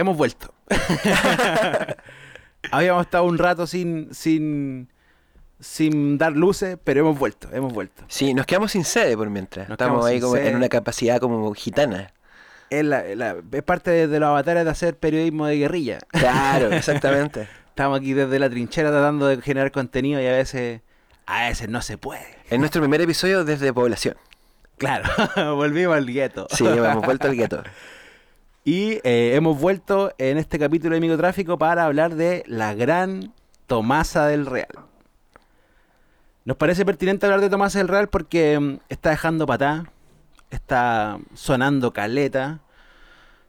hemos vuelto. Habíamos estado un rato sin, sin, sin dar luces, pero hemos vuelto, hemos vuelto. Sí, nos quedamos sin sede por mientras. Nos Estamos ahí como sede. en una capacidad como gitana. Es, la- la- es parte de, de los avatares de hacer periodismo de guerrilla. Claro, exactamente. Estamos aquí desde la trinchera tratando de generar contenido y a veces, a veces no se puede. En nuestro primer episodio desde población. Claro, volvimos al gueto. Sí, hemos vuelto al gueto. Y eh, hemos vuelto en este capítulo de microtráfico para hablar de la gran Tomasa del Real. Nos parece pertinente hablar de Tomasa del Real porque mm, está dejando patá, está sonando caleta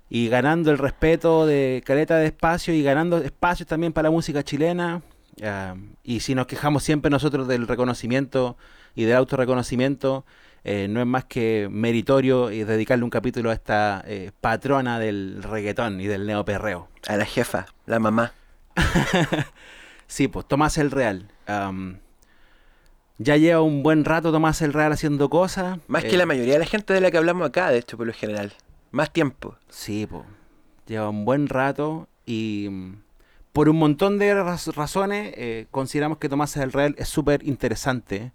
y ganando el respeto de caleta de espacio y ganando espacios también para la música chilena. Ah, y si nos quejamos siempre nosotros del reconocimiento y del autorreconocimiento, eh, no es más que meritorio y dedicarle un capítulo a esta eh, patrona del reggaetón y del neoperreo. A la jefa, la mamá. Sí, pues Tomás el Real. Ya lleva un buen rato Tomás el Real haciendo cosas. Más eh, que la mayoría de la gente de la que hablamos acá, de hecho, por lo general. Más tiempo. Sí, pues. Lleva un buen rato y mm, por un montón de raz- razones eh, consideramos que Tomás el Real es súper interesante,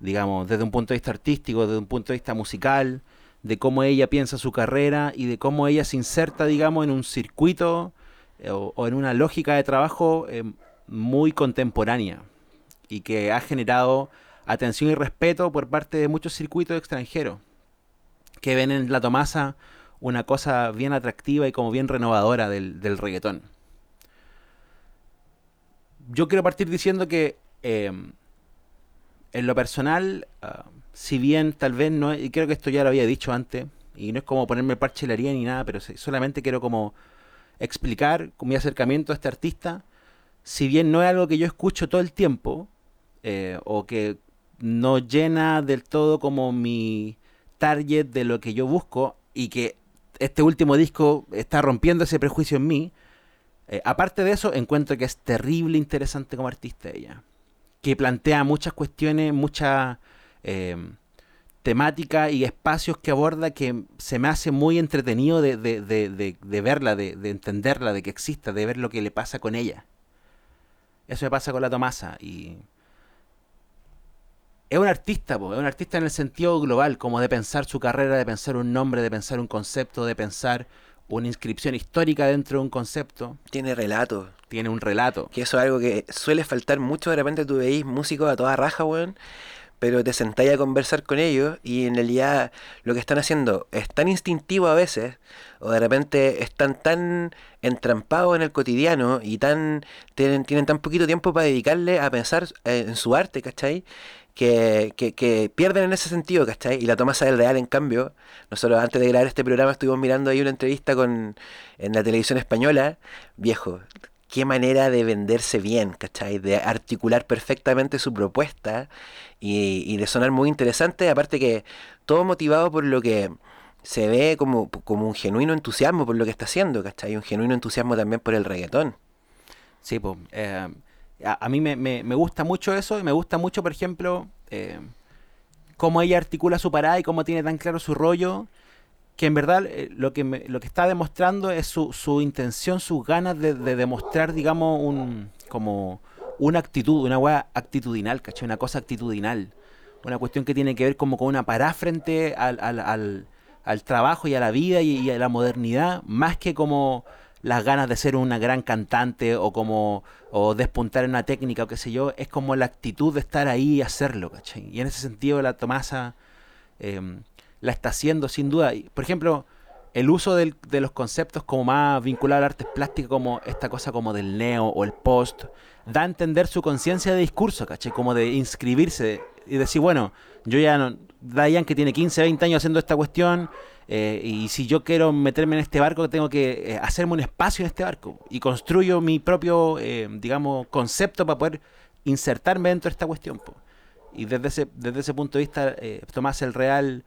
digamos, desde un punto de vista artístico, desde un punto de vista musical, de cómo ella piensa su carrera y de cómo ella se inserta, digamos, en un circuito eh, o, en una lógica de trabajo eh, muy contemporánea y que ha generado atención y respeto por parte de muchos circuitos extranjeros que ven en la Tomasa una cosa bien atractiva y como bien renovadora del, del reggaetón. Yo quiero partir diciendo que eh, en lo personal, ah, si bien tal vez no, y creo que esto ya lo había dicho antes, y no es como ponerme parche la ni nada, pero solamente quiero como explicar mi acercamiento a este artista, si bien no es algo que yo escucho todo el tiempo, eh, o que no llena del todo como mi target de lo que yo busco, y que este último disco está rompiendo ese prejuicio en mí, eh, aparte de eso, encuentro que es terrible interesante como artista ella, que plantea muchas cuestiones, muchas eh, temáticas y espacios que aborda que se me hace muy entretenido de, de- de- de- verla, de, de entenderla, de que exista, de ver lo que le pasa con ella. Eso me pasa con la Tomasa y es un artista, es un artista en el sentido global, como de pensar su carrera, de pensar un nombre, de pensar un concepto, de pensar una inscripción histórica dentro de un concepto. Tiene relato. Tiene un relato. Que eso es algo que suele faltar mucho. De repente tú veis músicos a toda raja, weón. Pero te sentáis a conversar con ellos y en realidad lo que están haciendo es tan instintivo a veces, o de repente están tan entrampados en el cotidiano y tan tienen, tienen tan poquito tiempo para dedicarle a pensar eh, en su arte, ¿cachai? Que, que, que pierden en ese sentido, ¿cachai? Y la Tomasa del Real, en cambio, nosotros antes de grabar este programa estuvimos mirando ahí una entrevista con en la televisión española, viejo, qué manera de venderse bien, ¿cachai? De articular perfectamente su propuesta y, y de sonar muy interesante, aparte que todo motivado por lo que se ve como, como un genuino entusiasmo por lo que está haciendo, ¿cachai? Un genuino entusiasmo también por el reggaetón. Sí, pues. a, a mí me, me- me gusta mucho eso y me gusta mucho, por ejemplo, eh, cómo ella articula su parada y cómo tiene tan claro su rollo, que en verdad eh, lo, que me- lo que está demostrando es su, su intención, sus ganas de, de demostrar, digamos, un como una actitud, una weá actitudinal, ¿cachai? Una cosa actitudinal. Una cuestión que tiene que ver como con una parada frente al, al, al- trabajo y a la vida y, a la modernidad, más que como las ganas de ser una gran cantante o como o despuntar en una técnica o qué sé yo, es como la actitud de estar ahí y hacerlo, ¿cachai? Y en ese sentido la Tomasa eh, la está haciendo sin duda. Y, por ejemplo, el uso del- de los conceptos como más vinculado al arte plástico, como esta cosa como del neo o el post, da a entender su conciencia de discurso, ¿cachai? Como de inscribirse y decir, bueno, yo ya no, Dayan que tiene 15, 20 años haciendo esta cuestión, eh, y si yo quiero meterme en este barco, tengo que eh, hacerme un espacio en este barco. Y construyo mi propio, eh, digamos, concepto para poder insertarme dentro de esta cuestión. po. Y desde ese, desde ese punto de vista, Tomás el Real...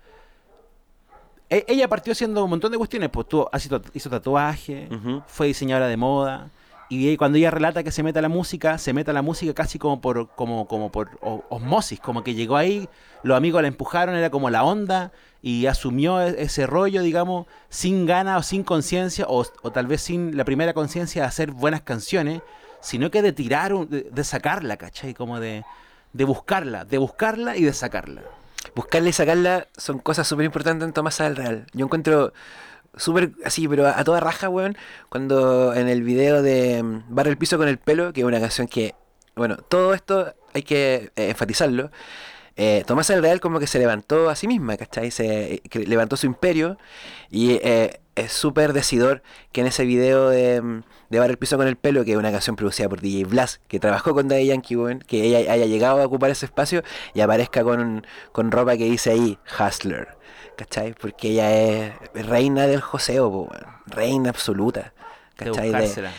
e- Ella partió haciendo un montón de cuestiones, pues tuvo, hizo, hizo tatuaje, fue diseñadora de moda y cuando ella relata que se mete a la música, se mete a la música casi como por, como, como por osmosis, como que llegó ahí, los amigos la empujaron, era como la onda, y asumió e, ese rollo, digamos, sin ganas o sin conciencia, o, tal vez sin la primera conciencia de hacer buenas canciones, sino que de tirar, de, sacarla, ¿cachai? Como de, de buscarla, de buscarla y de sacarla. Buscarla y sacarla son cosas súper importantes en Tomás del Real. Yo encuentro súper así, pero a, toda raja, weón, cuando en el video de mm, Barra el piso con el pelo, que es una canción que, bueno, todo esto hay que eh, enfatizarlo. Eh, Tomás el Real como que se levantó a sí misma, ¿cachai? Se levantó su imperio y eh, es súper decidor que en ese video de, de Barra el Piso con el Pelo, que es una canción producida por DJ Blas, que trabajó con Daddy Yankee, que ella haya llegado a ocupar ese espacio y aparezca con, con ropa que dice ahí Hustler. ¿cachai? Porque ella es reina del joseo, reina absoluta. ¿Cachai?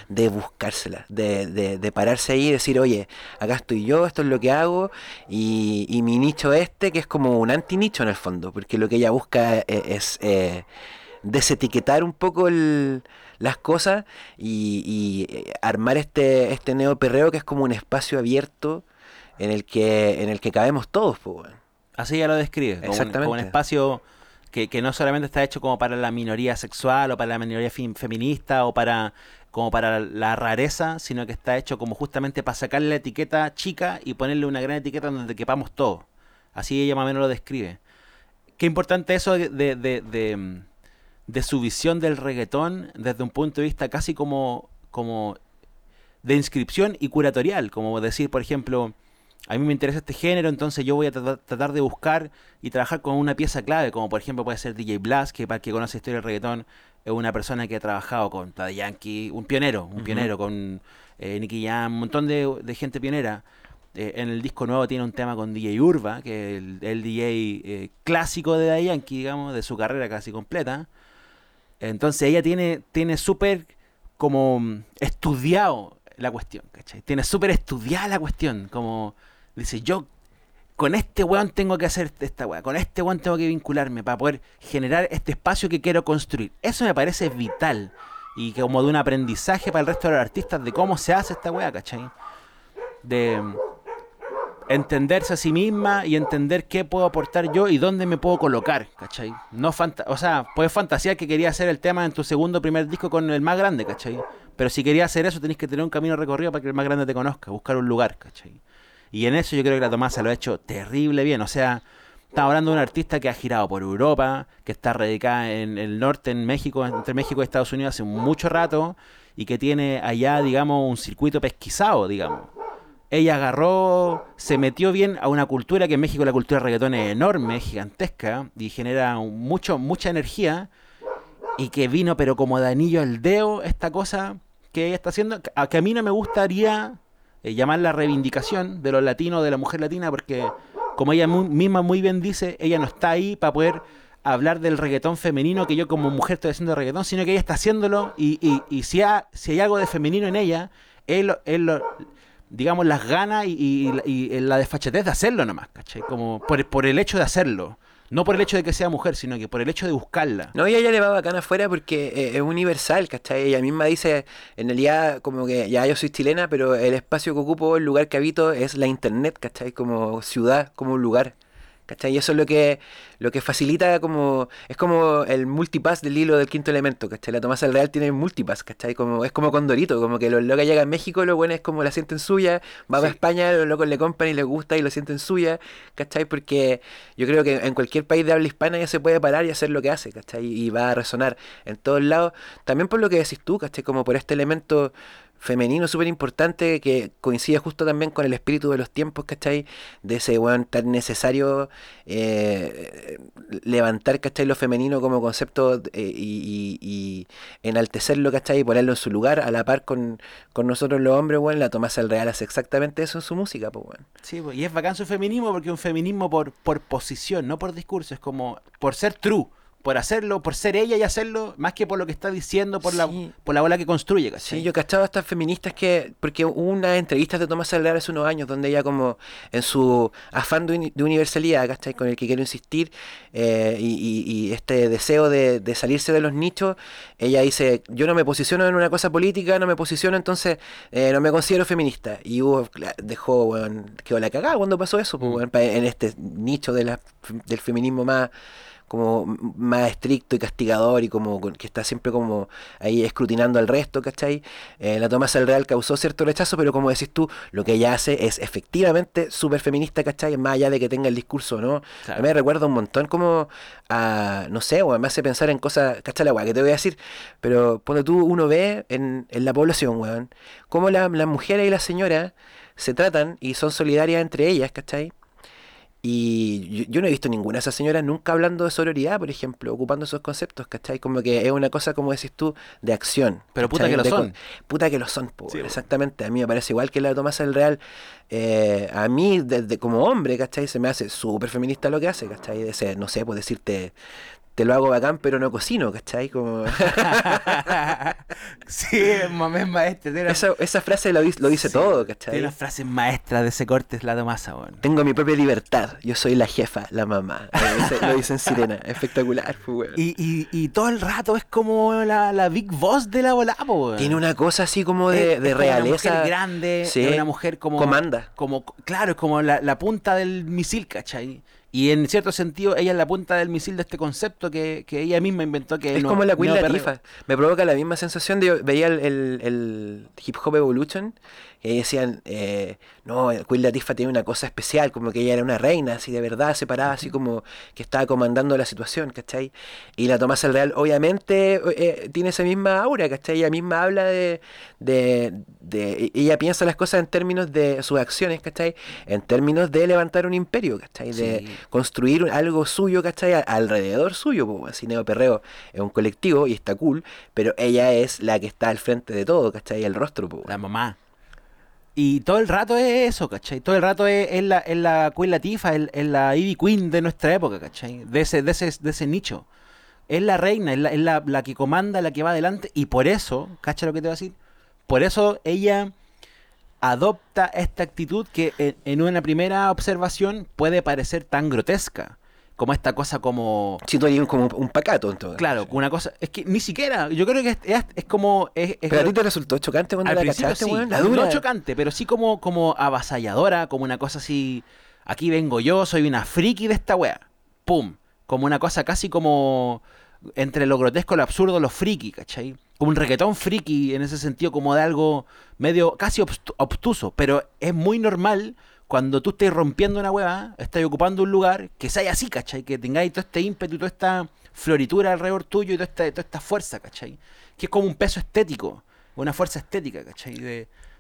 De buscársela. De, de, pararse ahí y decir, oye, acá estoy yo, esto es lo que hago, y, mi nicho este, que es como un anti-nicho en el fondo, porque lo que ella busca e, es, eh, desetiquetar un poco las cosas y, eh, armar este, este neoperreo que es como un espacio abierto en el que, en el que cabemos todos, pues, Así ya lo describe, como un espacio que, no solamente está hecho como para la minoría sexual o para la minoría feminista o para como para la rareza, sino que está hecho como justamente para sacarle la etiqueta chica y ponerle una gran etiqueta donde quepamos todo. Así ella más o menos lo describe. Qué importante eso de, de, de, su visión del reggaetón desde un punto de vista casi como, como de inscripción y curatorial, como decir, por ejemplo, a mí me interesa este género, entonces yo voy a tratar, de buscar y trabajar con una pieza clave, como por ejemplo puede ser DJ Blast, que para el que conoce la historia del reggaetón es una persona que ha trabajado con Daddy Yankee, un pionero, un pionero con eh, Nicky Jam, un montón de, gente pionera. Eh, en el disco nuevo tiene un tema con DJ Urba, que es el, DJ eh, clásico de Daddy Yankee, digamos, de su carrera casi completa. Entonces ella tiene, tiene súper como estudiado la cuestión, ¿cachai? Tiene súper estudiada la cuestión, como Dice, yo con este weón tengo que hacer esta weá, con este weón tengo que vincularme para poder generar este espacio que quiero construir. Eso me parece vital y como de un aprendizaje para el resto de los artistas de cómo se hace esta weá, ¿cachai? De entenderse a sí misma y entender qué puedo aportar yo y dónde me puedo colocar, ¿cachai? No o sea, puedes fantasear que quería hacer el tema en tu segundo primer disco con el más grande, ¿cachai? Pero si querías hacer eso tenés que tener un camino recorrido para que el más grande te conozca, buscar un lugar, ¿cachai? Y en eso yo creo que la Tomasa lo ha hecho terrible bien. O sea, estamos hablando de un artista que ha girado por Europa, que está radicada en el norte, en México, entre México y Estados Unidos hace mucho rato, y que tiene allá, digamos, un circuito pesquisado, digamos. Ella agarró, se metió bien a una cultura que en México la cultura de reggaetón es enorme, gigantesca, y genera mucho, mucha energía, y que vino, pero como de anillo al dedo, esta cosa que ella está haciendo, que a mí no me gustaría eh, llamar la reivindicación de los latinos, de la mujer latina, porque como ella misma muy bien dice, ella no está ahí para poder hablar del reggaetón femenino que yo como mujer estoy haciendo reggaetón, sino que ella está haciéndolo y, y, si, si hay algo de femenino en ella, él, él lo, digamos, las ganas y, y, la desfachatez de hacerlo nomás, ¿cachai? Como por, por el hecho de hacerlo. No por el hecho de que sea mujer, sino que por el hecho de buscarla. No, y ella le va bacana afuera porque eh, es universal, ¿cachai? Ella misma dice, en realidad, como que ya yo soy chilena, pero el espacio que ocupo, el lugar que habito, es la internet, ¿cachai? Como ciudad, como un lugar. ¿Cachai? Y eso es lo que, lo que facilita como. Es como el multipass del hilo del quinto elemento, ¿cachai? La Tomasa del Real tiene multipass, ¿cachai? Como, es como Condorito, como que los locos llegan a México, lo bueno es como la sienten suya, va a España, los locos le compran y les gusta y lo sienten suya, ¿cachai? Porque yo creo que en cualquier país de habla hispana ya se puede parar y hacer lo que hace, ¿cachai? Y va a resonar en todos lados. También por lo que decís tú, ¿cachai? Como por este elemento femenino súper importante que coincide justo también con el espíritu de los tiempos, ¿cachai? De ese weón tan necesario eh, levantar, ¿cachai? Lo femenino como concepto eh, y, y, enaltecerlo, ¿cachai? Y ponerlo en su lugar a la par con, nosotros los hombres, weón. La Tomasa el Real hace exactamente eso en su música, pues, weón. Sí, y es bacán su feminismo porque un feminismo por, por posición, no por discurso, es como por ser true por hacerlo, por ser ella y hacerlo, más que por lo que está diciendo, por la por la bola que construye, ¿cachai? Sí, yo cachaba a estas feministas que, porque hubo unas entrevistas de Tomás Salgar hace unos años donde ella como en su afán de, uni- de universalidad, ¿cachai? Con el que quiero insistir, eh, y, y- y este deseo de, de salirse de los nichos, ella dice, yo no me posiciono en una cosa política, no me posiciono, entonces eh, no me considero feminista. Y hubo, dejó, weón, quedó la cagada cuando pasó eso, pues, Mm. en este nicho de la- del feminismo más como más estricto y castigador y como que está siempre como ahí escrutinando al resto, ¿cachai? Eh, la Tomasa del Real causó cierto rechazo, pero como decís tú, lo que ella hace es efectivamente súper feminista, ¿cachai? Más allá de que tenga el discurso no. Claro. A mí me recuerda un montón como a, no sé, o me hace pensar en cosas, ¿cachai la weá que te voy a decir? Pero cuando tú uno ve en, en la población, weón, cómo la- las mujeres y las señoras se tratan y son solidarias entre ellas, ¿cachai? Y yo, yo no he visto ninguna de esas señoras nunca hablando de sororidad, por ejemplo, ocupando esos conceptos, ¿cachai? Como que es una cosa, como decís tú, de acción. Pero puta ¿cachai? que lo son. Puta que lo son, po, Sí, exactamente. A mí me parece igual que la de Tomás del Real. eh, a mí, desde como hombre, ¿cachai? Se me hace súper feminista lo que hace, ¿cachai? De ser, no sé, pues decirte, te lo hago bacán, pero no cocino, ¿cachai? Como... sí, es mamés maestra. Tiene, esa, esa frase lo, dice- lo dice sí, todo, Tiene ¿cachai? unas frases maestras de ese corte, es la Tomasa, weón. Tengo mi propia libertad. Yo soy la jefa, la mamá. Lo dice, lo dice en Sirena. Espectacular, pues, weón. Y, y, y todo el rato es como la, la big boss de la bola, po, weón. Tiene una cosa así como de, Es- de es como Una realeza. mujer grande, Sí. es una mujer como. Comanda. Como, claro, es como la, la punta del misil, ¿cachai? Y en cierto sentido, ella es la punta del misil de este concepto que, que ella misma inventó. que Es no- como la Queen. Latifah. Me provoca la misma sensación de yo veía el, el- el Hip Hop Evolution y ahí decían, eh, no, Queen Latifah tiene una cosa especial, como que ella era una reina, así de verdad, separada, así como que estaba comandando la situación, ¿cachai? Y la Tomás el Real obviamente eh, tiene esa misma aura, ¿cachai? Ella misma habla de, de, de- Ella piensa las cosas en términos de sus acciones, ¿cachai? En términos de levantar un imperio, ¿cachai? De Sí. construir un- algo suyo, ¿cachai? Alrededor suyo, pues, así Neo Perreo es un colectivo y está cool, pero ella es la que está al frente de todo, ¿cachai? El rostro, pues. La mamá. Y todo el rato es eso, ¿cachai? Todo el rato es, la, es la Queen Latifah, es, es la Ivy Queen de nuestra época, ¿cachai? De ese, de ese, de ese nicho. Es la reina, es, la, la, que comanda, la que va adelante. Y por eso, ¿cachai lo que te voy a decir? Por eso ella adopta esta actitud que en una primera observación puede parecer tan grotesca. Como esta cosa como... Si tú eres como un pacato, entonces. Claro, una cosa... Es que ni siquiera... Yo creo que es, es, es como... Es, Pero a ti te resultó chocante cuando al la cachaste, sí. La no chocante, pero sí como, como avasalladora, como una cosa así, aquí vengo yo, soy una friki de esta wea. Pum. Como una cosa casi como entre lo grotesco, lo absurdo, lo friki, ¿cachai? Como un reggaetón friki en ese sentido, como de algo medio casi obtuso, pero es muy normal cuando tú estés rompiendo una hueá, estás ocupando un lugar, que sea así, ¿cachai? Que tengáis todo este ímpetu toda esta floritura alrededor tuyo y toda esta, fuerza, ¿cachai? Que es como un peso estético, una fuerza estética, ¿cachai?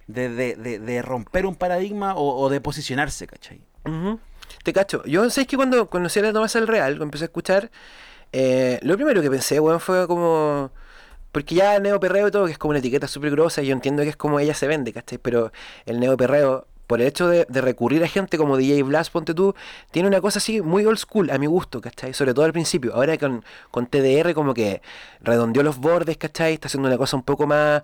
De, romper un paradigma o, o de posicionarse, ¿cachai? Te cacho. Yo sé que cuando conocí a la Tomás el Real, cuando empecé a escuchar, eh, lo primero que pensé, weón, fue como. Porque ya el neoperreo y todo, que es como una etiqueta súper grosa, y yo entiendo que es como ella se vende, ¿cachai? Pero el neoperreo, por el hecho de, recurrir a gente como DJ Blast, ponte tú, tiene una cosa así muy old school, a mi gusto, ¿cachai? Sobre todo al principio. Ahora con, con TDR como que redondeó los bordes, ¿cachai? Está haciendo una cosa un poco más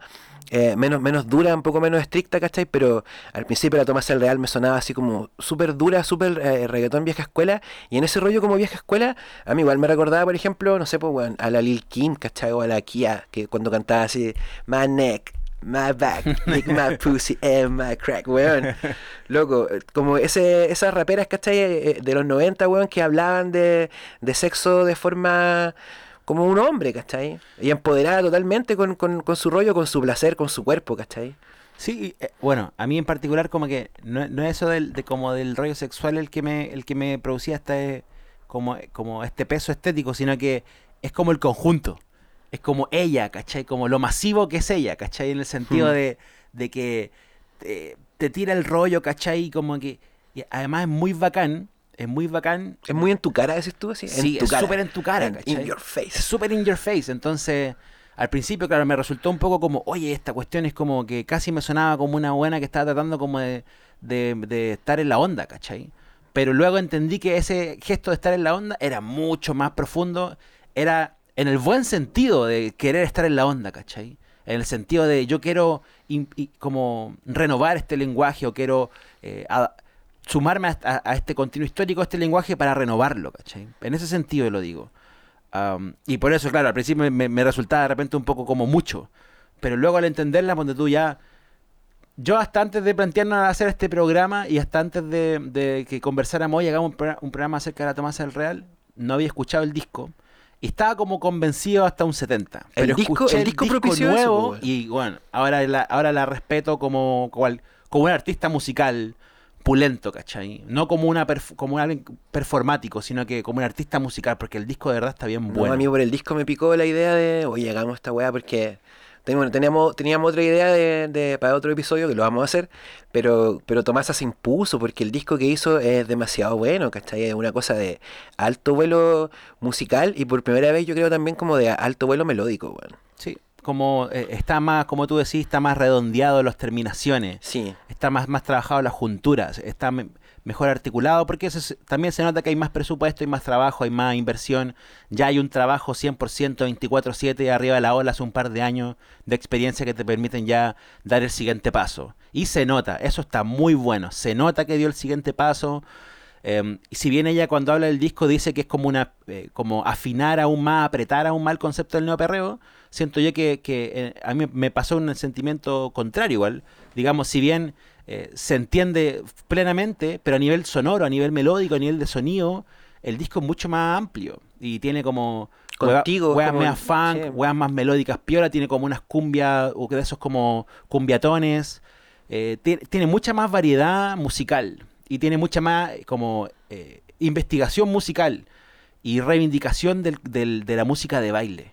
eh, menos, menos dura, un poco menos estricta, ¿cachai? Pero al principio la Tomás el Real me sonaba así como súper dura, súper eh, reggaetón vieja escuela. Y en ese rollo como vieja escuela, a mí igual me recordaba, por ejemplo, no sé, pues, weón, a la Lil Kim, ¿cachai? O a la Kia, que cuando cantaba así, My neck, my back, lick my pussy and my crack, weón. Loco, eh, como ese, esas raperas, ¿cachai? Eh, De los 90, weón, que hablaban de, de sexo de forma como un hombre, ¿cachai? Y empoderada totalmente con, con, con su rollo, con su placer, con su cuerpo, ¿cachai? Sí, y, eh, bueno, a mí en particular como que no, no es eso del, de como del rollo sexual el que me, el que me producía este, como, como este peso estético, sino que es como el conjunto. Es como ella, ¿cachai? Como lo masivo que es ella, ¿cachai? En el sentido Hmm. de, de que te, te tira el rollo, ¿cachai? Y como que... y además es muy bacán, es muy bacán. Es muy en tu cara, decís tú, así. Sí, en tu es súper en tu cara, En- ¿cachai? In your Es face. súper in your face. Entonces, al principio, claro, me resultó un poco como, oye, esta cuestión es como que casi me sonaba como una buena que estaba tratando como de, de, de estar en la onda, ¿cachai? Pero luego entendí que ese gesto de estar en la onda era mucho más profundo era en el buen sentido de querer estar en la onda, ¿cachai? En el sentido de yo quiero como renovar este lenguaje o quiero eh, sumarme a, este continuo histórico, a este lenguaje para renovarlo, ¿cachai? En ese sentido lo digo. y por eso, claro, al principio me, resultaba de repente un poco como mucho. Pero luego al entenderla, cuando tú ya... Yo hasta antes de plantearnos hacer este programa y hasta antes de, que conversáramos y hagamos un, programa acerca de la Tomasa del Real, no había escuchado el disco. Y estaba como convencido hasta un 70. Pero el disco, el disco, nuevo y bueno, ahora la, ahora la respeto como, como un artista musical pulento, ¿cachai? No como una como alguien performático, sino que como un artista musical, porque el disco de verdad está bien bueno. a mí por el disco me picó la idea de, oye, hagamos esta weá porque teníamos, teníamos otra idea de, para otro episodio que lo vamos a hacer, pero, pero Tomasa se impuso porque el disco que hizo es demasiado bueno, ¿cachai? Es una cosa de alto vuelo musical y por primera vez yo creo también como de alto vuelo melódico, bueno. Sí, como eh, está más, como tú decís, está más redondeado las terminaciones. Sí. Está más, más trabajado las junturas. Está mejor articulado, porque también se nota que hay más presupuesto, hay más trabajo, hay más inversión. Ya hay un trabajo 100% 24/7 arriba de la ola hace un par de años de experiencia que te permiten ya dar el siguiente paso. Y se nota, eso está muy bueno. Se nota que dio el siguiente paso. Em, y si bien ella cuando habla del disco dice que es como una eh, como afinar aún más, apretar aún más el concepto del neoperreo, siento yo que, eh, a mí me pasó un sentimiento contrario igual. Digamos, si bien eh, se entiende plenamente, pero a nivel sonoro, a nivel melódico, a nivel de sonido, el disco es mucho más amplio y tiene como contigo weas más funk, weas más melódicas piola, tiene como unas cumbias o de esos como cumbiatones, eh, tiene, mucha más variedad musical y tiene mucha más como eh, investigación musical y reivindicación del, de la música de baile.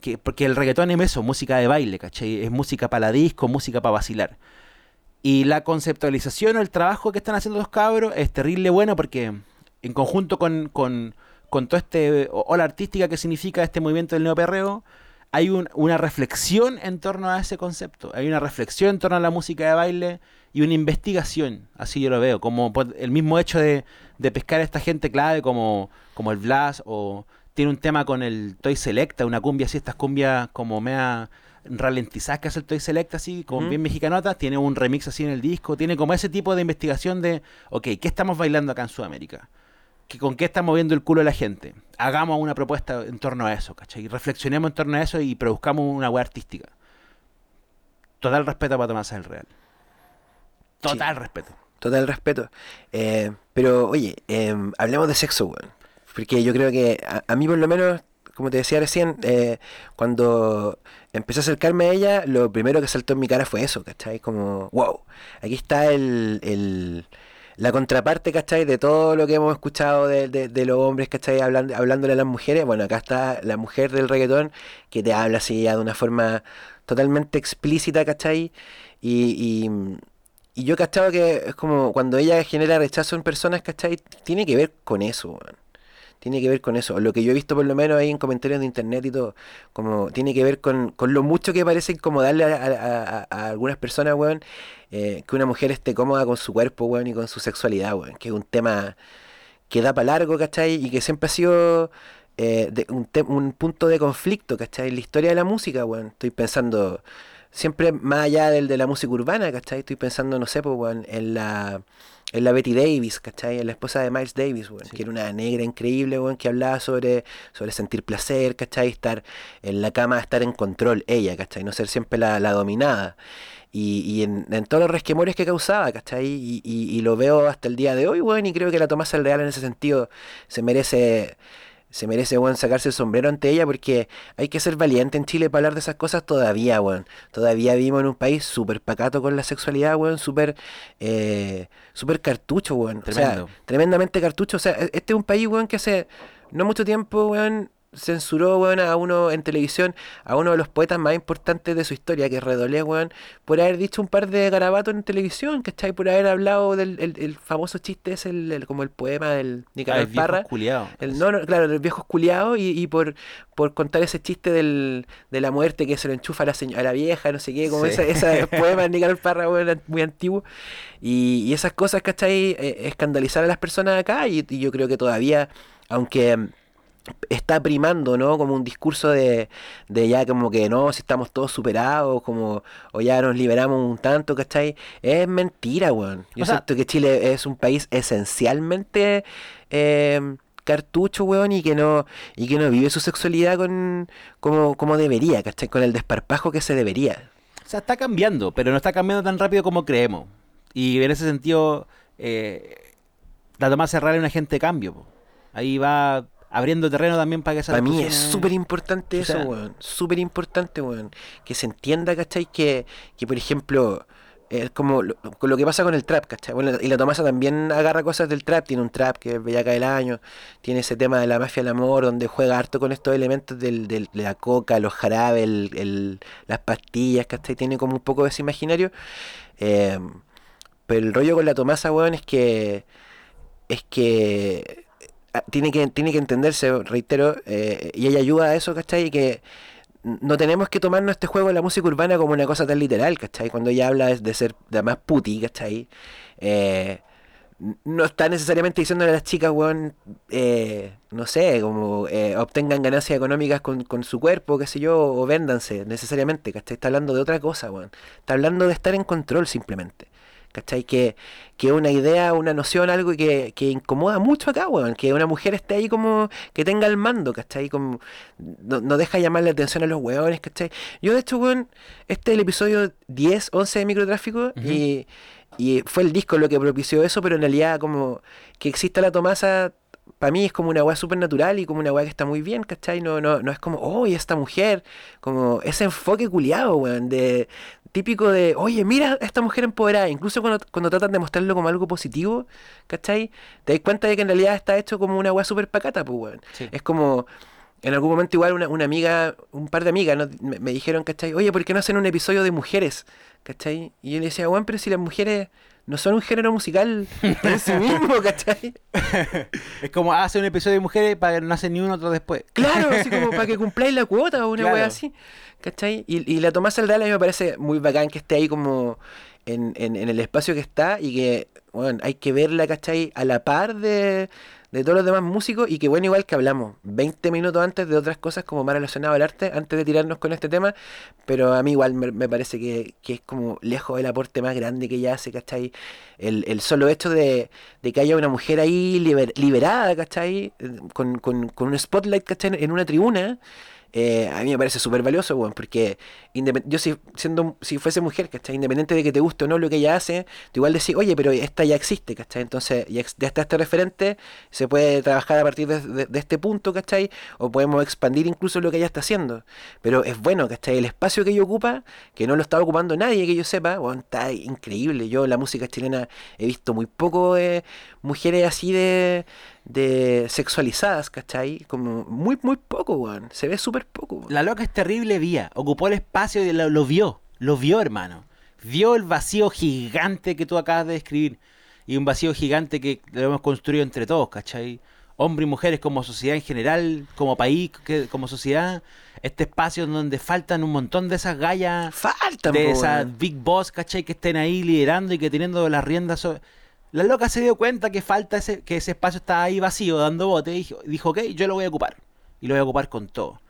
Que, porque el reggaetón es eso, música de baile, ¿cachai? Es música para la disco, música para vacilar. Y la conceptualización o el trabajo que están haciendo los cabros es terrible bueno porque en conjunto con, con, con toda este ola artística que significa este movimiento del neoperreo, hay una reflexión en torno a ese concepto. Hay una reflexión en torno a la música de baile y una investigación, así yo lo veo, como el mismo hecho de, de pescar a esta gente clave como, como el Blas o tiene un tema con el Toy Selecta, una cumbia así, estas cumbias como mea ralentizadas que hace el Toy Select así, como bien mexicanota, tiene un remix así en el disco, tiene como ese tipo de investigación de, ok, ¿qué estamos bailando acá en Sudamérica? ¿Con qué está moviendo el culo de la gente? Hagamos una propuesta en torno a eso, ¿cachai? Reflexionemos en torno a eso y produzcamos una web artística. Total respeto para Tomás el Real. Total respeto. Total respeto. Eh, pero, oye, em, hablemos de sexo, weón. Porque yo creo que a, mí por lo menos como te decía recién, eh, cuando empecé a acercarme a ella, lo primero que saltó en mi cara fue eso, ¿cachai? Como, wow, aquí está el, el la contraparte, ¿cachai? De todo lo que hemos escuchado de, de, los hombres, ¿cachai? Hablando, hablándole a las mujeres. Bueno, acá está la mujer del reggaetón que te habla así ya de una forma totalmente explícita, ¿cachai? Y, y, y yo, ¿cachai? Que es como cuando ella genera rechazo en personas, ¿cachai? Tiene que ver con eso, tiene que ver con eso. Lo que yo he visto por lo menos ahí en comentarios de internet y todo, como tiene que ver con, lo mucho que parece incomodarle a, algunas personas, weón, eh, que una mujer esté cómoda con su cuerpo, weón, y con su sexualidad, weón, que es un tema que da para largo, ¿cachai? Y que siempre ha sido eh, un, un, punto de conflicto, ¿cachai? En la historia de la música, weón. Estoy pensando siempre más allá del de la música urbana, ¿cachai? Estoy pensando, no sé, pues, weón, en la en la Betty Davis, ¿cachai? En la esposa de Miles Davis, weón, que era una negra increíble, weón, que hablaba sobre, sobre sentir placer, ¿cachai? Estar en la cama, estar en control, ella, ¿cachai? No ser siempre la, dominada. Y, y en, todos los resquemores que causaba, ¿cachai? Y, y, y, lo veo hasta el día de hoy, weón, y creo que la Tomasa Real en ese sentido se merece se merece, weón, sacarse el sombrero ante ella porque hay que ser valiente en Chile para hablar de esas cosas todavía, weón. Todavía vivimos en un país súper pacato con la sexualidad, weón, súper eh, super cartucho, weón. O sea, tremendamente cartucho. O sea, e-, este es un país, weón, que hace no mucho tiempo, weón, censuró, weón, a uno en televisión, a uno de los poetas más importantes de su historia, que Redolé, weón, por haber dicho un par de garabatos en televisión, ¿cachai? Por haber hablado del el, famoso chiste, es el, como el poema del Nicolás ah, Parra. El, no, no, claro, del viejo culiado y, y por, por contar ese chiste del, de la muerte que se lo enchufa a la, a la vieja, no sé qué, como ese, ese poema de Nicolás Parra, weón, muy antiguo. Y, y esas cosas, ¿cachai? Eh, escandalizar a las personas acá y, y yo creo que todavía, aunque está primando, ¿no? Como un discurso de, de ya como que no, si estamos todos superados, como, o ya nos liberamos un tanto, ¿cachai? Es mentira, weón. Yo O sea- siento que Chile es un país esencialmente eh, cartucho, weón, y que no, y que no vive su sexualidad con, como, como debería, ¿cachai? Con el desparpajo que se debería. O sea, está cambiando, pero no está cambiando tan rápido como creemos. Y en ese sentido, eh, la Tomás Serrano es un agente de cambio. po. Ahí va abriendo terreno también para que esa Para mí es discusión- súper importante eso, weón. Súper importante, weón. Que se entienda, ¿cachai? Que, que por ejemplo, es como lo, lo que pasa con el trap, ¿cachai? Bueno, y la Tomasa también agarra cosas del trap. Tiene un trap que es Bellaca del Año. Tiene ese tema de la mafia del amor, donde juega harto con estos elementos del, del- de la coca, los jarabes, el- el- las pastillas, ¿cachai? Tiene como un poco de ese imaginario. Eh, pero el rollo con la Tomasa, weón, es que. Es que. Ah, Tiene que, tiene que entenderse, reitero, eh, y ella ayuda a eso, ¿cachai? Que no tenemos que tomarnos este juego de la música urbana como una cosa tan literal, ¿cachai? Cuando ella habla de, de ser de más puti, ¿cachai? Eh, no está necesariamente diciéndole a las chicas, weón, eh, no sé, como eh, obtengan ganancias económicas con, con su cuerpo, qué sé yo, o véndanse, necesariamente, ¿cachai? Está hablando de otra cosa, weón. Está hablando de estar en control simplemente. ¿Cachai? Que, que una idea, una noción, algo que, que incomoda mucho acá, weón. Que una mujer esté ahí como que tenga el mando, ¿cachai? Como, no, no deja llamar la atención a los weones, ¿cachai? Yo, de hecho, weón, este es el episodio 10, 11 de Microtráfico y, y fue el disco lo que propició eso, pero en realidad, como que exista la Tomasa, para mí es como una weá súper natural y como una weá que está muy bien, ¿cachai? No, no, no es como, oh, y esta mujer, como ese enfoque culiado, weón, de típico de, oye, mira a esta mujer empoderada, incluso cuando, cuando tratan de mostrarlo como algo positivo, ¿cachai? Te das cuenta de que en realidad está hecho como una weá súper pacata, pues, weón. Sí. Es como, en algún momento igual una, una amiga, un par de amigas ¿no? me, me dijeron, ¿cachai? Oye, ¿por qué no hacen un episodio de mujeres? ¿Cachai? Y yo le decía, weón, pero si las mujeres no son un género musical en sí mismo, ¿cachai? Es como hace un episodio de mujeres para que no hace ni uno otro después. Claro, así como para que cumpláis la cuota o una Claro. wea así. ¿Cachai? Y, y la Tomás Aldala a mí me parece muy bacán que esté ahí como en, en, en el espacio que está y que, bueno, hay que verla, ¿cachai? A la par de, de todos los demás músicos y que, bueno, igual que hablamos 20 minutos antes de otras cosas como más relacionado al arte, antes de tirarnos con este tema, pero a mí igual me, me parece que, que es como lejos el aporte más grande que ella hace, ¿cachai? El, el solo hecho de, de que haya una mujer ahí liber- liberada, ¿cachai? Eh, Con, con, con un spotlight, ¿cachai? En una tribuna. Eh, a mí me parece súper valioso, weón, porque yo si, siendo, si fuese mujer, ¿cachai? Independiente de que te guste o no lo que ella hace, tú igual decís, oye, pero esta ya existe, ¿cachai? Entonces ya, está este referente, se puede trabajar a partir de, de- este punto, ¿cachai? O podemos expandir incluso lo que ella está haciendo. Pero es bueno, ¿cachai? El espacio que ella ocupa, que no lo está ocupando nadie que yo sepa, weón, está increíble. Yo la música chilena he visto muy poco de mujeres así de, de sexualizadas, ¿cachai? Como muy, muy poco, weón. Se ve súper poco, weón. La loca es terrible vía. Ocupó el espacio y lo, lo vio. Lo vio, hermano. Vio el vacío gigante que tú acabas de describir. Y un vacío gigante que lo hemos construido entre todos, ¿cachai? Hombres y mujeres como sociedad en general, como país, que- como sociedad. Este espacio donde faltan un montón de esas gallas, Faltan, de po, esas weón. big boss, ¿cachai? Que estén ahí liderando y que teniendo las riendas sobre... La loca se dio cuenta que falta ese, que ese espacio está ahí vacío, dando bote, y dijo, ok, yo lo voy a ocupar. Y lo voy a ocupar con todo.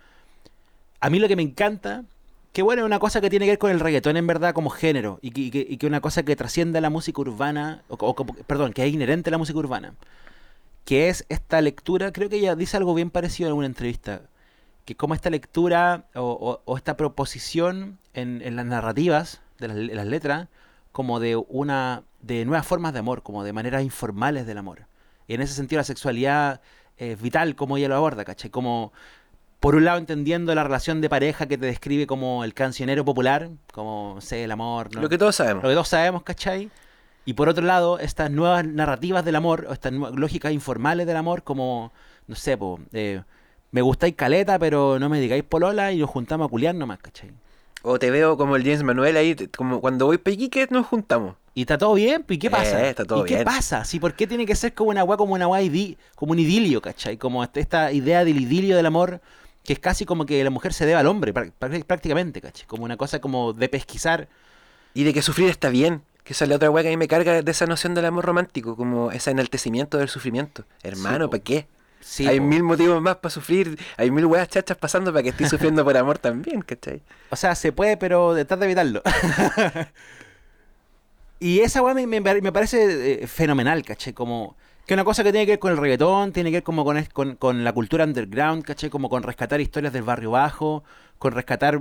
A mí lo que me encanta, que bueno, es una cosa que tiene que ver con el reggaetón en verdad como género, y que, y una cosa que trasciende a la música urbana, o, o perdón, que es inherente a la música urbana, que es esta lectura, creo que ella dice algo bien parecido en una entrevista, que como esta lectura o, esta proposición en, las narrativas de las letras, como de una de nuevas formas de amor, como de maneras informales del amor. Y en ese sentido la sexualidad es vital, como ella lo aborda, ¿cachai? Como, por un lado, entendiendo la relación de pareja que te describe como el cancionero popular, como, sé, el amor, ¿no? Lo que todos sabemos. lo que todos sabemos, ¿cachai? Y por otro lado, estas nuevas narrativas del amor, o estas lógicas informales del amor, como, no sé, po, eh, me gustáis caleta, pero no me digáis polola y nos juntamos a culiar nomás, ¿cachai? O te veo como el James Manuel ahí, te- como cuando voy para Iquique nos juntamos. Y está todo bien, pues, ¿y qué pasa? Eh, está todo ¿Y qué pasa? ¿Sí, ¿Por qué tiene que ser como una weá, como una idi- como un idilio, ¿cachai? Como este- esta idea del idilio del amor, que es casi como que la mujer se debe al hombre, prá- prá- prácticamente, ¿cachai? Como una cosa como de pesquisar. Y de que sufrir está bien. Que esa es la otra weá que a mí me carga de esa noción del amor romántico, como ese enaltecimiento del sufrimiento. Hermano. ¿para qué? Sí, hay po. mil motivos más para sufrir, hay mil weas chachas pasando para que estés sufriendo por amor también, ¿cachai? O sea, se puede, pero tratar de evitarlo. y esa weá me, me, me parece eh, fenomenal, ¿cachai? Como que una cosa que tiene que ver con el reggaetón, tiene que ver como con, con, con la cultura underground, ¿cachai? Como con rescatar historias del barrio bajo, con rescatar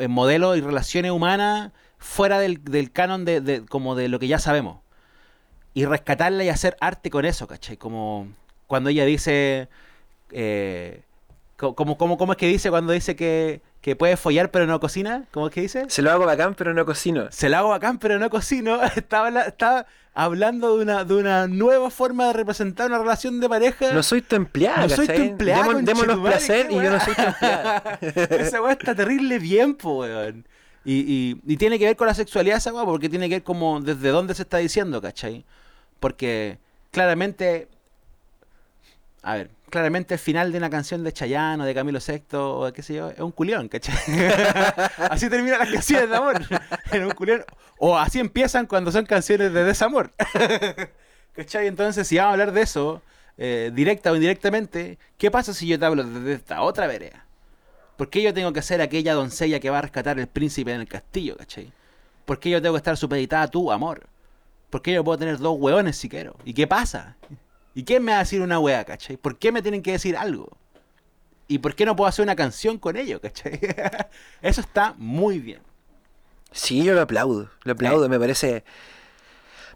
eh, modelos y relaciones humanas fuera del, del canon de, de- como de lo que ya sabemos. Y rescatarla y hacer arte con eso, ¿cachai? Como cuando ella dice... Eh, ¿Cómo es que dice cuando dice que, que puede follar pero no cocina? ¿Cómo es que dice? Se lo hago bacán, pero no cocino. Se la hago bacán pero no cocino. Estaba, estaba hablando de una, de una nueva forma de representar una relación de pareja. No soy tu empleada, No soy tu empleada, Demo- démonos placer y yo no soy tu empleada. esa weá está terrible bien, po, weón. Y, y, y tiene que ver con la sexualidad esa weá, porque tiene que ver como desde dónde se está diciendo, ¿cachai? Porque claramente, a ver, claramente el final de una canción de Chayanne o de Camilo VI o de qué sé yo, es un culión, ¿cachai? así terminan las canciones de amor, en un culión. O así empiezan cuando son canciones de desamor. ¿Cachai? Entonces, si vamos a hablar de eso, eh, directa o indirectamente, ¿qué pasa si yo te hablo desde esta otra vereda? ¿Por qué yo tengo que ser aquella doncella que va a rescatar el príncipe en el castillo, cachai? ¿Por qué yo tengo que estar supeditada a tu amor? ¿Por qué yo puedo tener dos hueones si quiero? ¿Y qué pasa? ¿Y quién me va a decir una hueá, cachai? ¿Por qué me tienen que decir algo? ¿Y por qué no puedo hacer una canción con ellos, cachai? Eso está muy bien. Sí, yo lo aplaudo, lo aplaudo, me parece...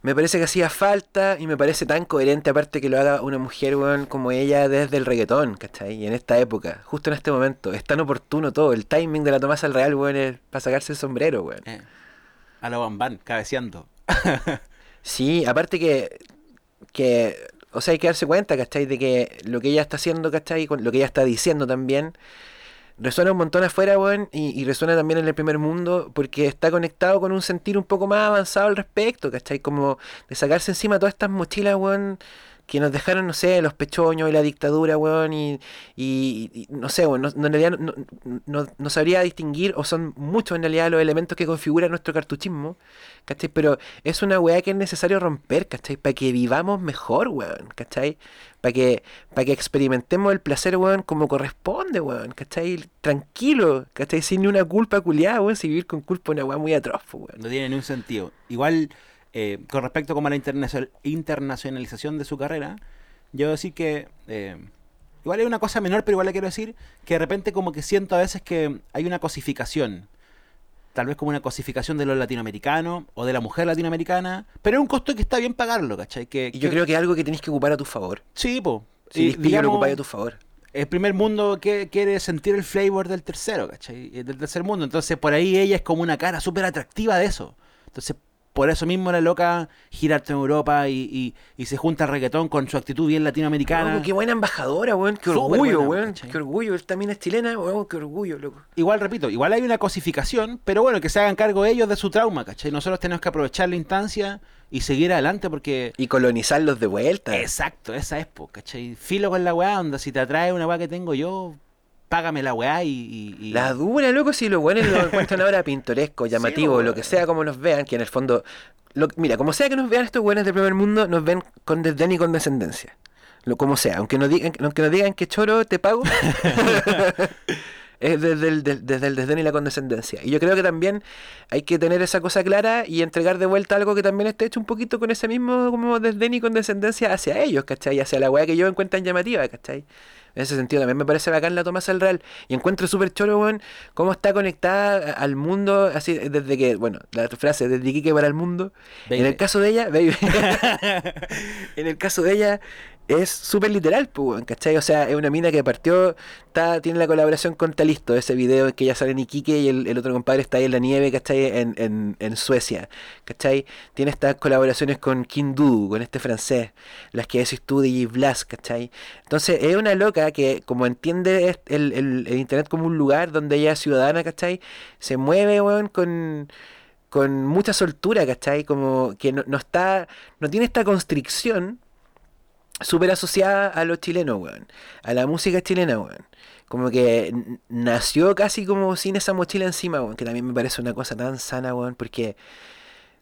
Me parece que hacía falta y me parece tan coherente, aparte que lo haga una mujer, weón, como ella desde el reggaetón, ¿cachai? Y en esta época, justo en este momento, es tan oportuno todo, el timing de la Tomasa al Real, weón, es para sacarse el sombrero, weón. Eh, a lo bambán, cabeceando. Sí, aparte que, que, o sea, hay que darse cuenta, ¿cachai? De que lo que ella está haciendo, ¿cachai? Lo que ella está diciendo también, resuena un montón afuera, weón, y, y resuena también en el primer mundo, porque está conectado con un sentir un poco más avanzado al respecto, ¿cachai? Como de sacarse encima todas estas mochilas, weón, que nos dejaron, no sé, los pechoños y la dictadura, weón, y, y- no sé, weón, no, no- en realidad no, no- no sabría distinguir, o son muchos en realidad los elementos que configuran nuestro cartuchismo, ¿cachai? Pero es una weá que es necesario romper, ¿cachai? Para que vivamos mejor, weón, ¿cachai? Para que, para que experimentemos el placer, weón, como corresponde, weón, ¿cachai? Tranquilo, ¿cachai? Sin una culpa culiada, weón, si vivir con culpa es una weá muy atroz, weón. No tiene ningún sentido. Igual, eh, con respecto como a la internacional- internacionalización de su carrera, yo decir que eh, igual es una cosa menor, pero igual le quiero decir que de repente como que siento a veces que hay una cosificación. Tal vez como una cosificación de los latinoamericanos o de la mujer latinoamericana, pero es un costo que está bien pagarlo, ¿cachai? Que, Y yo que- creo que es algo que tenés que ocupar a tu favor. Sí, po. Si Y, lo ocupáis a tu favor. el primer mundo que quiere sentir el flavor del tercero, ¿cachai? Eh, Del tercer mundo. Entonces, por ahí ella es como una cara súper atractiva de eso. Entonces, por eso mismo la loca gira en Europa y, y- y se junta el reggaetón con su actitud bien latinoamericana. Loco, qué buena embajadora, weón. Qué orgullo, buena, weón. Qué orgullo. Él también es chilena, weón. Qué orgullo, loco. Igual, repito, igual hay una cosificación, pero bueno, que se hagan cargo ellos de su trauma, ¿cachai? Nosotros tenemos que aprovechar la instancia y seguir adelante porque... Y colonizarlos de vuelta. Exacto, esa es, po, ¿cachai? Filo con la weá, onda, si te atrae una weá que tengo yo, págame la weá y... y- y- La dura, loco, si los buenos lo encuentran ahora pintoresco, llamativo, lo que sea como nos vean, que en el fondo. lo- mira, como sea que nos vean estos buenos del primer mundo, nos ven con desdén y con descendencia. Lo, como sea, aunque nos digan, aunque nos digan que choro te pago, es desde el, desde el desdén y la condescendencia. Y yo creo que también hay que tener esa cosa clara y entregar de vuelta algo que también esté hecho un poquito con ese mismo como desdén y condescendencia hacia ellos, ¿cachai? Hacia la weá que ellos encuentran llamativa, ¿cachai? En ese sentido también me parece bacán la Tomasa del Real. Y encuentro súper choro, weón, cómo está conectada al mundo, así desde que, bueno, la frase, desde Iquique para el mundo. Baby. En el caso de ella, baby. en el caso de ella, es súper literal, ¿cachai? O sea, es una mina que partió, está, tiene la colaboración con Talisto, ese video que ella sale en Iquique y el, otro compadre está ahí en la nieve, ¿cachai? En, en, en Suecia, ¿cachai? Tiene estas colaboraciones con Kindu, con este francés, las que decís tú Yves Blas, ¿cachai? Entonces, es una loca que, como entiende el- el internet como un lugar donde ella es ciudadana, ¿cachai? Se mueve, weón, con con mucha soltura, ¿cachai? Como que no, no está, no tiene esta constricción súper asociada a los chilenos, weón. A la música chilena, weón. Como que nació casi como sin esa mochila encima, weón. Que también me parece una cosa tan sana, weón. Porque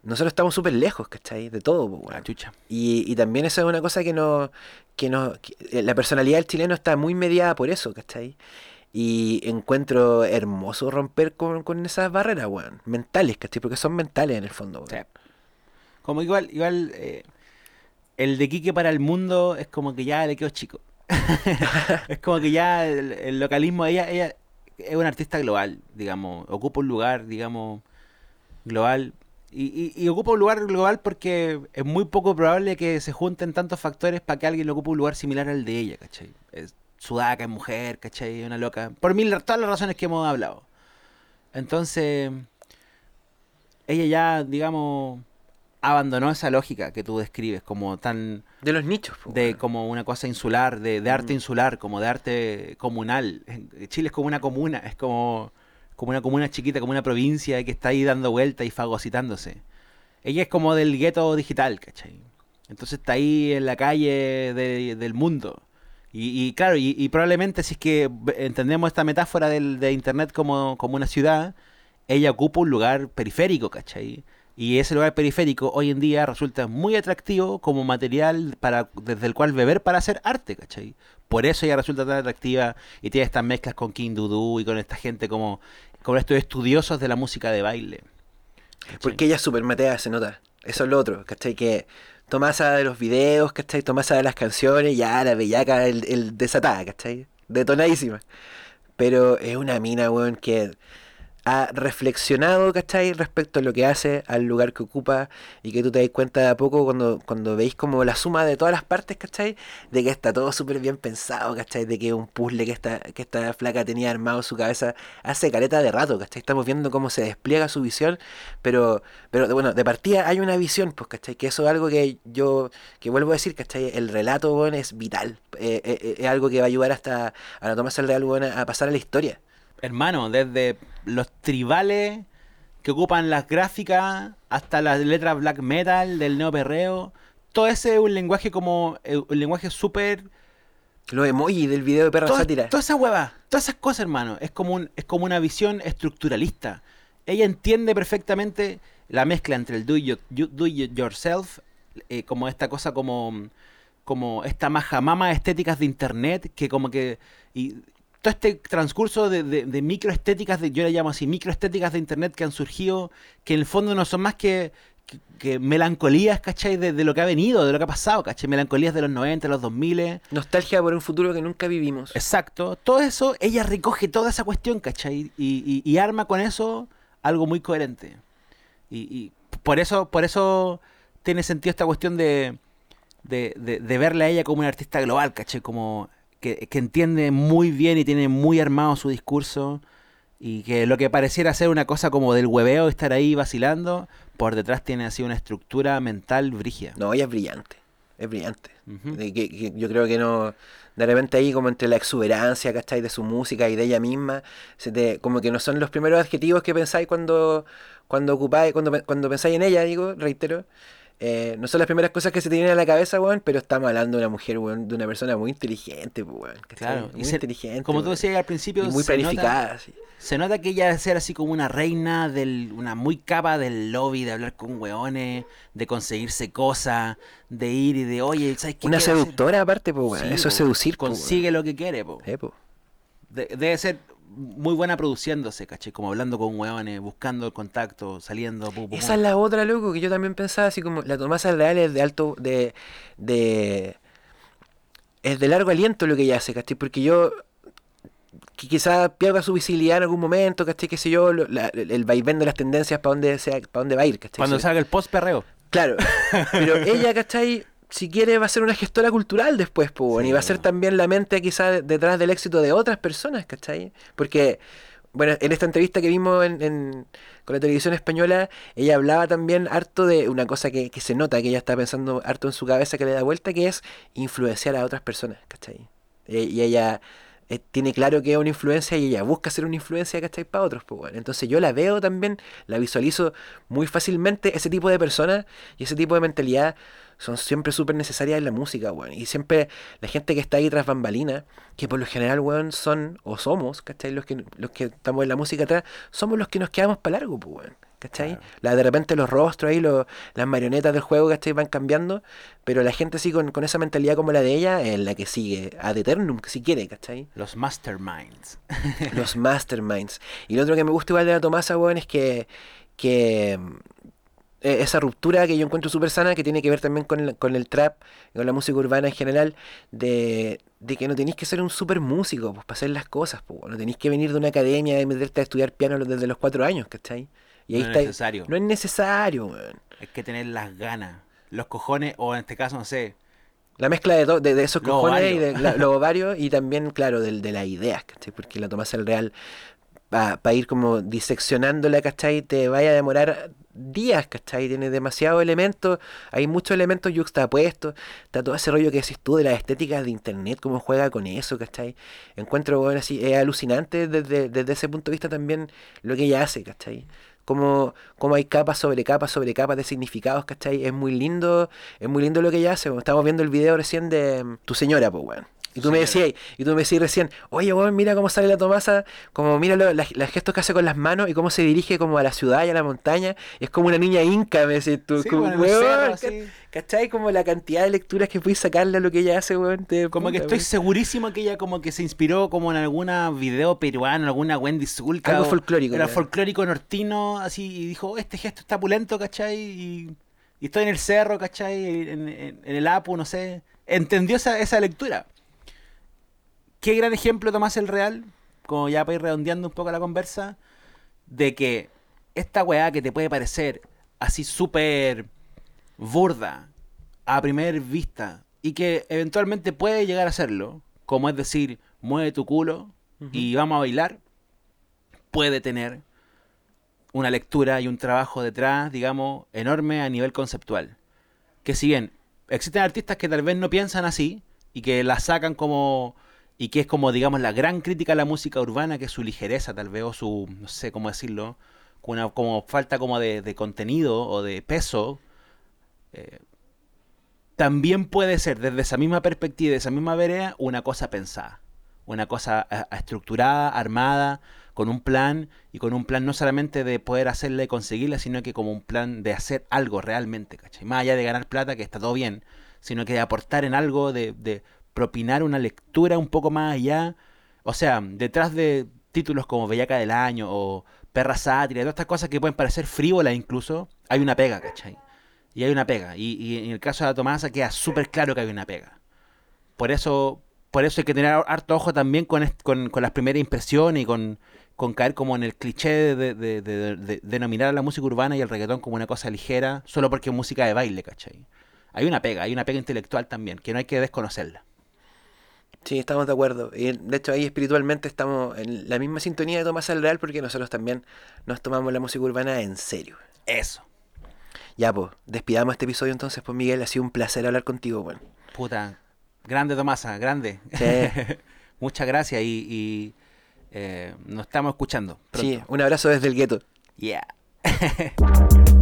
nosotros estamos súper lejos, ¿cachai? De todo, La weón. chucha. Y, y también eso es una cosa que no, que no, que, eh, la personalidad del chileno está muy mediada por eso, ¿cachai? Y encuentro hermoso romper con, con esas barreras, weón, mentales, ¿cachai? Porque son mentales en el fondo, weón. Sí. Como igual, igual eh, el de Quique para el mundo es como que ya le quedó chico. es como que ya el, el localismo, ella, ella es una artista global, digamos, ocupa un lugar, digamos, global. Y, y- ocupa un lugar global porque es muy poco probable que se junten tantos factores para que alguien ocupe un lugar similar al de ella, ¿cachai? Es sudaca, es mujer, ¿cachai? Es una loca. Por mil, todas las razones que hemos hablado. Entonces, ella ya, digamos, abandonó esa lógica que tú describes como tan De los nichos, pues, de como una cosa insular, de, de arte Mm. insular, como de arte comunal. Chile es como una comuna, es como, como una comuna chiquita, como una provincia que está ahí dando vueltas y fagocitándose. Ella es como del gueto digital, ¿cachai? Entonces está ahí en la calle de- del mundo. Y, y claro, y, y probablemente si es que entendemos esta metáfora del, de Internet como, como una ciudad, ella ocupa un lugar periférico, ¿cachai? Y ese lugar periférico hoy en día resulta muy atractivo como material para desde el cual beber para hacer arte, ¿cachai? Por eso ella resulta tan atractiva y tiene estas mezclas con King Dudu y con esta gente como con estos estudiosos de la música de baile. Porque ella es súper matea, se nota. Eso es lo otro, ¿cachai? Que Tomasa de los videos, ¿cachai? Tomasa de las canciones, ya la bellaca, el, el desatada, ¿cachai? Detonadísima. Pero es una mina, weón, que ha reflexionado, ¿cachai? Respecto a lo que hace, al lugar que ocupa, y que tú te das cuenta de a poco cuando, cuando veis como la suma de todas las partes, ¿cachai? De que está todo súper bien pensado, ¿cachai? De que un puzzle que esta, que esta flaca tenía armado su cabeza hace careta de rato, ¿cachai? Estamos viendo cómo se despliega su visión, pero, pero bueno, de partida hay una visión, pues, ¿cachai? Que eso es algo que yo, que vuelvo a decir, ¿cachai? El relato, weón, es vital, eh, eh, eh, es algo que va a ayudar hasta a la el Real, weón, a pasar a la historia. Hermano, desde los tribales que ocupan las gráficas hasta las letras black metal del neoperreo, todo ese es un lenguaje como eh, un lenguaje súper Los emojis del video de Perra Toda, Sátira. toda esa hueva, todas esas cosas, hermano, es como, un, es como una visión estructuralista. Ella entiende perfectamente la mezcla entre el do, you- do yourself, eh, como esta cosa como, como esta majamama de estéticas de internet, que como que... Y, todo este transcurso de, de, de microestéticas, de, yo le llamo así, microestéticas de internet que han surgido, que en el fondo no son más que, que, que melancolías, ¿cachai? De, de lo que ha venido, de lo que ha pasado, ¿cachai? Melancolías de los 90, los 2000. Nostalgia por un futuro que nunca vivimos. Exacto. Todo eso, ella recoge toda esa cuestión, ¿cachai? Y, y- y arma con eso algo muy coherente. Y, y por eso, por eso tiene sentido esta cuestión de, de, de, de verla a ella como una artista global, ¿cachai? Como que, que entiende muy bien y tiene muy armado su discurso. Y que lo que pareciera ser una cosa como del hueveo, estar ahí vacilando, por detrás tiene así una estructura mental brígida. No, ella es brillante. Es brillante. Que, que yo creo que no. De repente ahí, como entre la exuberancia, ¿cachai? De su música y de ella misma, se te- como que no son los primeros adjetivos que pensáis cuando, cuando ocupáis, cuando, cuando pensáis en ella, digo, reitero. Eh, no son las primeras cosas que se te vienen a la cabeza, weón, pero estamos hablando de una mujer, weón, de una persona muy inteligente, pues, weón. Claro, y Muy se- inteligente. Como tú decías al principio, y muy se nota- planificada, sí. Se nota que ella debe ser así como una reina, del, una muy capa del lobby, de hablar con weones, de conseguirse cosas, de ir y de, oye, ¿sabes qué Una quiero hacer?". seductora aparte, pues, weón. Sí, Eso es po, seducir, pues, weón. Consigue lo que quiere, po. Eh. De- debe ser muy buena produciéndose, caché, como hablando con weones, buscando el contacto, saliendo. pu, pu. Esa es la otra, loco, que yo también pensaba, así como la Tomasa Real es de alto, de, de, es de largo aliento lo que ella hace, ¿cachai? Porque yo, que quizás pierda su visibilidad en algún momento, ¿cachai? Qué sé yo, lo- la- el, vaivén de las tendencias para dónde, sea, para dónde va a ir, ¿cachai? Cuando salga el post perreo. Claro, pero ella, ¿cachai? Si quiere va a ser una gestora cultural después, pues, Sí, y va a ser también la mente quizás detrás del éxito de otras personas, ¿cachai? Porque, bueno, en esta entrevista que vimos en, en- con la televisión española, ella hablaba también harto de una cosa que, que se nota, que ella está pensando harto en su cabeza que le da vuelta, que es influenciar a otras personas, ¿cachai? E- Y ella eh, tiene claro que es una influencia y ella busca ser una influencia, ¿cachai? Para otros, pues, bueno. Entonces yo la veo también, la visualizo muy fácilmente. Ese tipo de personas y ese tipo de mentalidad son siempre súper necesarias en la música, weón. Y siempre la gente que está ahí tras bambalinas, que por lo general, weón, son o somos, ¿cachai? Los que, los que estamos en la música atrás, somos los que nos quedamos para largo, pues, weón. ¿cachai? La, de repente los rostros ahí, los, las marionetas del juego, ¿cachai? Van cambiando, pero la gente así con, con esa mentalidad como la de ella es la que sigue ad eternum, si quiere, ¿cachai? Los masterminds. los masterminds. Y lo otro que me gusta igual de la Tomasa, weón, es que, que eh, esa ruptura que yo encuentro súper sana, que tiene que ver también con el, con el trap, con la música urbana en general, de, de que no tenéis que ser un súper músico pues, para hacer las cosas, pues, no tenéis que venir de una academia y meterte a estudiar piano desde los cuatro años, ¿cachai? Y ahí no está, es necesario. No es necesario, weón. Es que tener las ganas, los cojones, o en este caso, no sé, La mezcla de, to- de, de esos cojones y de la- los ovarios y también, claro, de, de las ideas, ¿cachai? Porque la Tomasa el Real, para ir como diseccionándola, ¿cachai? Te vaya a demorar días, ¿cachai? Tiene demasiados elementos, hay muchos elementos yuxtapuestos, está todo ese rollo que decís tú de las estéticas de internet, cómo juega con eso, ¿cachai? Encuentro, bueno, así, es alucinante desde, desde ese punto de vista también lo que ella hace, ¿cachai? Como, como hay capas sobre capas sobre capas de significados, ¿cachai? Es muy lindo, es muy lindo lo que ella hace. weón. Estábamos viendo el video recién de tu señora, pues, weón. Y tú me decías, y tú me decías recién, oye, weón, mira cómo sale la Tomasa, como mira lo- las, las gestos que hace con las manos y cómo se dirige como a la ciudad y a la montaña. Es como una niña inca, me decís tú. Sí, como, bueno, weón, cerro, ca- así. ¿cachai? Como la cantidad de lecturas que puedes sacarle a lo que ella hace, weón. te- Como que estoy weón. segurísimo que ella como que se inspiró como en alguna video peruano, alguna Wendy Zulka. Algo folclórico, Era folclórico nortino, así, y dijo, "Oh, este gesto está pulento, ¿cachai? Y, y estoy en el cerro, ¿cachai? En, en- en el Apu, no sé. Entendió esa, esa lectura. Qué gran ejemplo Tomás el Real, como ya para ir redondeando un poco la conversa, de que esta weá que te puede parecer así súper burda a primer vista y que eventualmente puede llegar a serlo, como es decir, mueve tu culo y vamos a bailar, puede tener una lectura y un trabajo detrás, digamos, enorme a nivel conceptual. Que si bien existen artistas que tal vez no piensan así y que la sacan como y que es como digamos la gran crítica a la música urbana, que es su ligereza tal vez o su, no sé cómo decirlo, como falta como de, contenido o de peso, eh, también puede ser desde esa misma perspectiva, de esa misma vereda, una cosa pensada, una cosa a- estructurada, armada, con un plan y con un plan no solamente de poder hacerla y conseguirla, sino que como un plan de hacer algo realmente, ¿cachai? Más allá de ganar plata, que está todo bien, sino que de aportar en algo, de propinar una lectura un poco más allá. O sea, detrás de títulos como Bellaca del Año o Perra Sátira, todas estas cosas que pueden parecer frívolas incluso, hay una pega, ¿cachai? Y hay una pega. Y, en el caso de la Tomasa queda súper claro que hay una pega. Por eso, por eso hay que tener harto ojo también con, las primeras impresiones y con, caer como en el cliché de denominar a la música urbana y el reggaetón como una cosa ligera, solo porque es música de baile, ¿cachai? Hay una pega, hay una pega intelectual también, que no hay que desconocerla. Sí, estamos de acuerdo. Y de hecho ahí espiritualmente estamos en la misma sintonía de Tomás el Real porque nosotros también nos tomamos la música urbana en serio. Eso. Ya, pues, despidamos este episodio entonces, pues Miguel, ha sido un placer hablar contigo, bueno. Puta. Grande Tomasa, grande. Sí. Muchas gracias y, y, eh, nos estamos escuchando. Pronto. Sí, un abrazo desde el gueto. Yeah.